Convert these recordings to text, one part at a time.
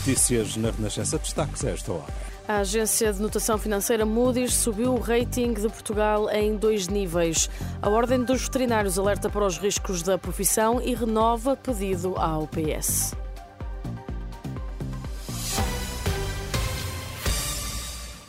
Notícias na Renascença. Destaques a esta hora. A agência de notação financeira Moody's subiu o rating de Portugal em dois níveis. A Ordem dos Veterinários alerta para os riscos da profissão e renova pedido à UPS.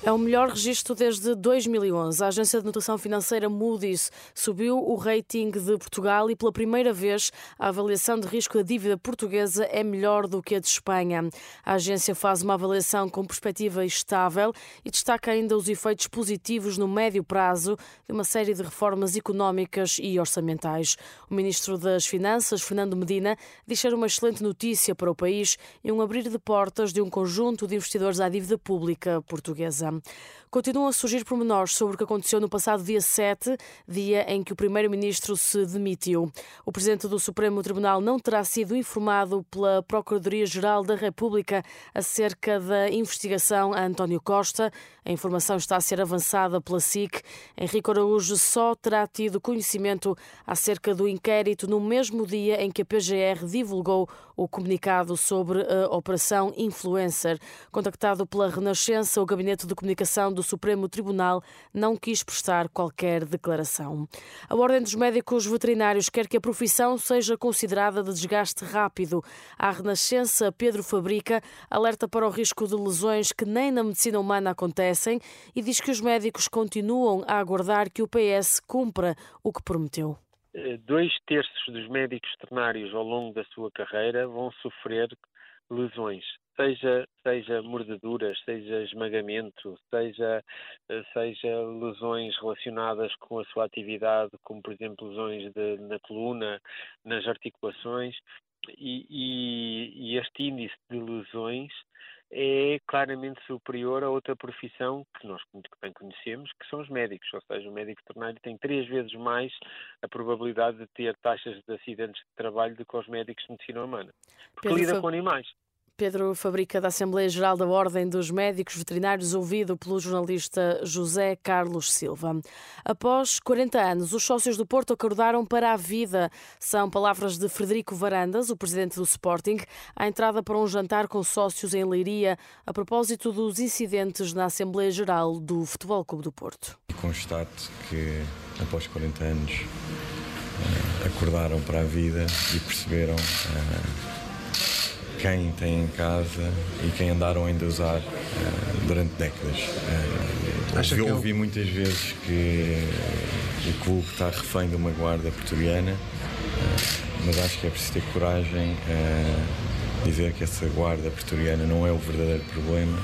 É o melhor registro desde 2011. A agência de notação financeira Moody's subiu o rating de Portugal e, pela primeira vez, a avaliação de risco da dívida portuguesa é melhor do que a de Espanha. A agência faz uma avaliação com perspectiva estável e destaca ainda os efeitos positivos no médio prazo de uma série de reformas económicas e orçamentais. O ministro das Finanças, Fernando Medina, diz ser uma excelente notícia para o país e um abrir de portas de um conjunto de investidores à dívida pública portuguesa. Continuam a surgir pormenores sobre o que aconteceu no passado dia 7, dia em que o primeiro-ministro se demitiu. O presidente do Supremo Tribunal não terá sido informado pela Procuradoria-Geral da República acerca da investigação a António Costa. A informação está a ser avançada pela SIC. Henrique Araújo só terá tido conhecimento acerca do inquérito no mesmo dia em que a PGR divulgou o comunicado sobre a Operação Influencer. Contactado pela Renascença, o Gabinete de Comunicação do Supremo Tribunal não quis prestar qualquer declaração. A Ordem dos Médicos Veterinários quer que a profissão seja considerada de desgaste rápido. A Renascença Pedro Fabrica alerta para o risco de lesões que nem na medicina humana acontecem e diz que os médicos continuam a aguardar que o PS cumpra o que prometeu dois terços dos médicos veterinários ao longo da sua carreira vão sofrer lesões seja, seja mordeduras, seja esmagamento, seja, seja lesões relacionadas com a sua atividade, como por exemplo lesões de, na coluna, nas articulações, e, e, e este índice de lesões é claramente superior a outra profissão que nós muito bem conhecemos, que são os médicos. Ou seja, o médico veterinário tem três vezes mais a probabilidade de ter taxas de acidentes de trabalho do que os médicos de medicina humana. Porque Pedro lida com animais. Pedro Fabrica da Assembleia Geral da Ordem dos Médicos Veterinários, ouvido pelo jornalista José Carlos Silva. Após 40 anos, os sócios do Porto acordaram para a vida. São palavras de Frederico Varandas, o presidente do Sporting, à entrada para um jantar com sócios em Leiria, a propósito dos incidentes na Assembleia Geral do Futebol Clube do Porto. Constato que, após 40 anos, eh, acordaram para a vida e perceberam eh, quem tem em casa e quem andaram ainda a usar uh, durante décadas. Uh, eu... ouvi muitas vezes que o clube está refém de uma guarda portuguesa, uh, mas acho que é preciso ter coragem a dizer que essa guarda portuguesa não é o verdadeiro problema,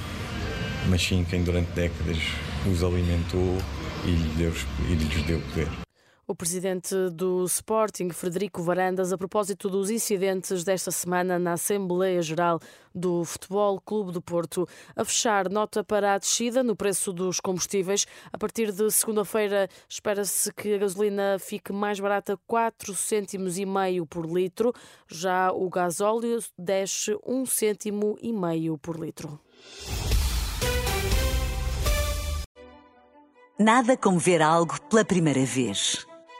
mas sim quem durante décadas os alimentou e, e lhes deu poder. O presidente do Sporting, Frederico Varandas, a propósito dos incidentes desta semana na Assembleia Geral do Futebol Clube do Porto, a fechar nota para a descida no preço dos combustíveis. A partir de segunda-feira, espera-se que a gasolina fique mais barata 4 cêntimos e meio por litro. Já o gasóleo desce 1 cêntimo e meio por litro. Nada como ver algo pela primeira vez.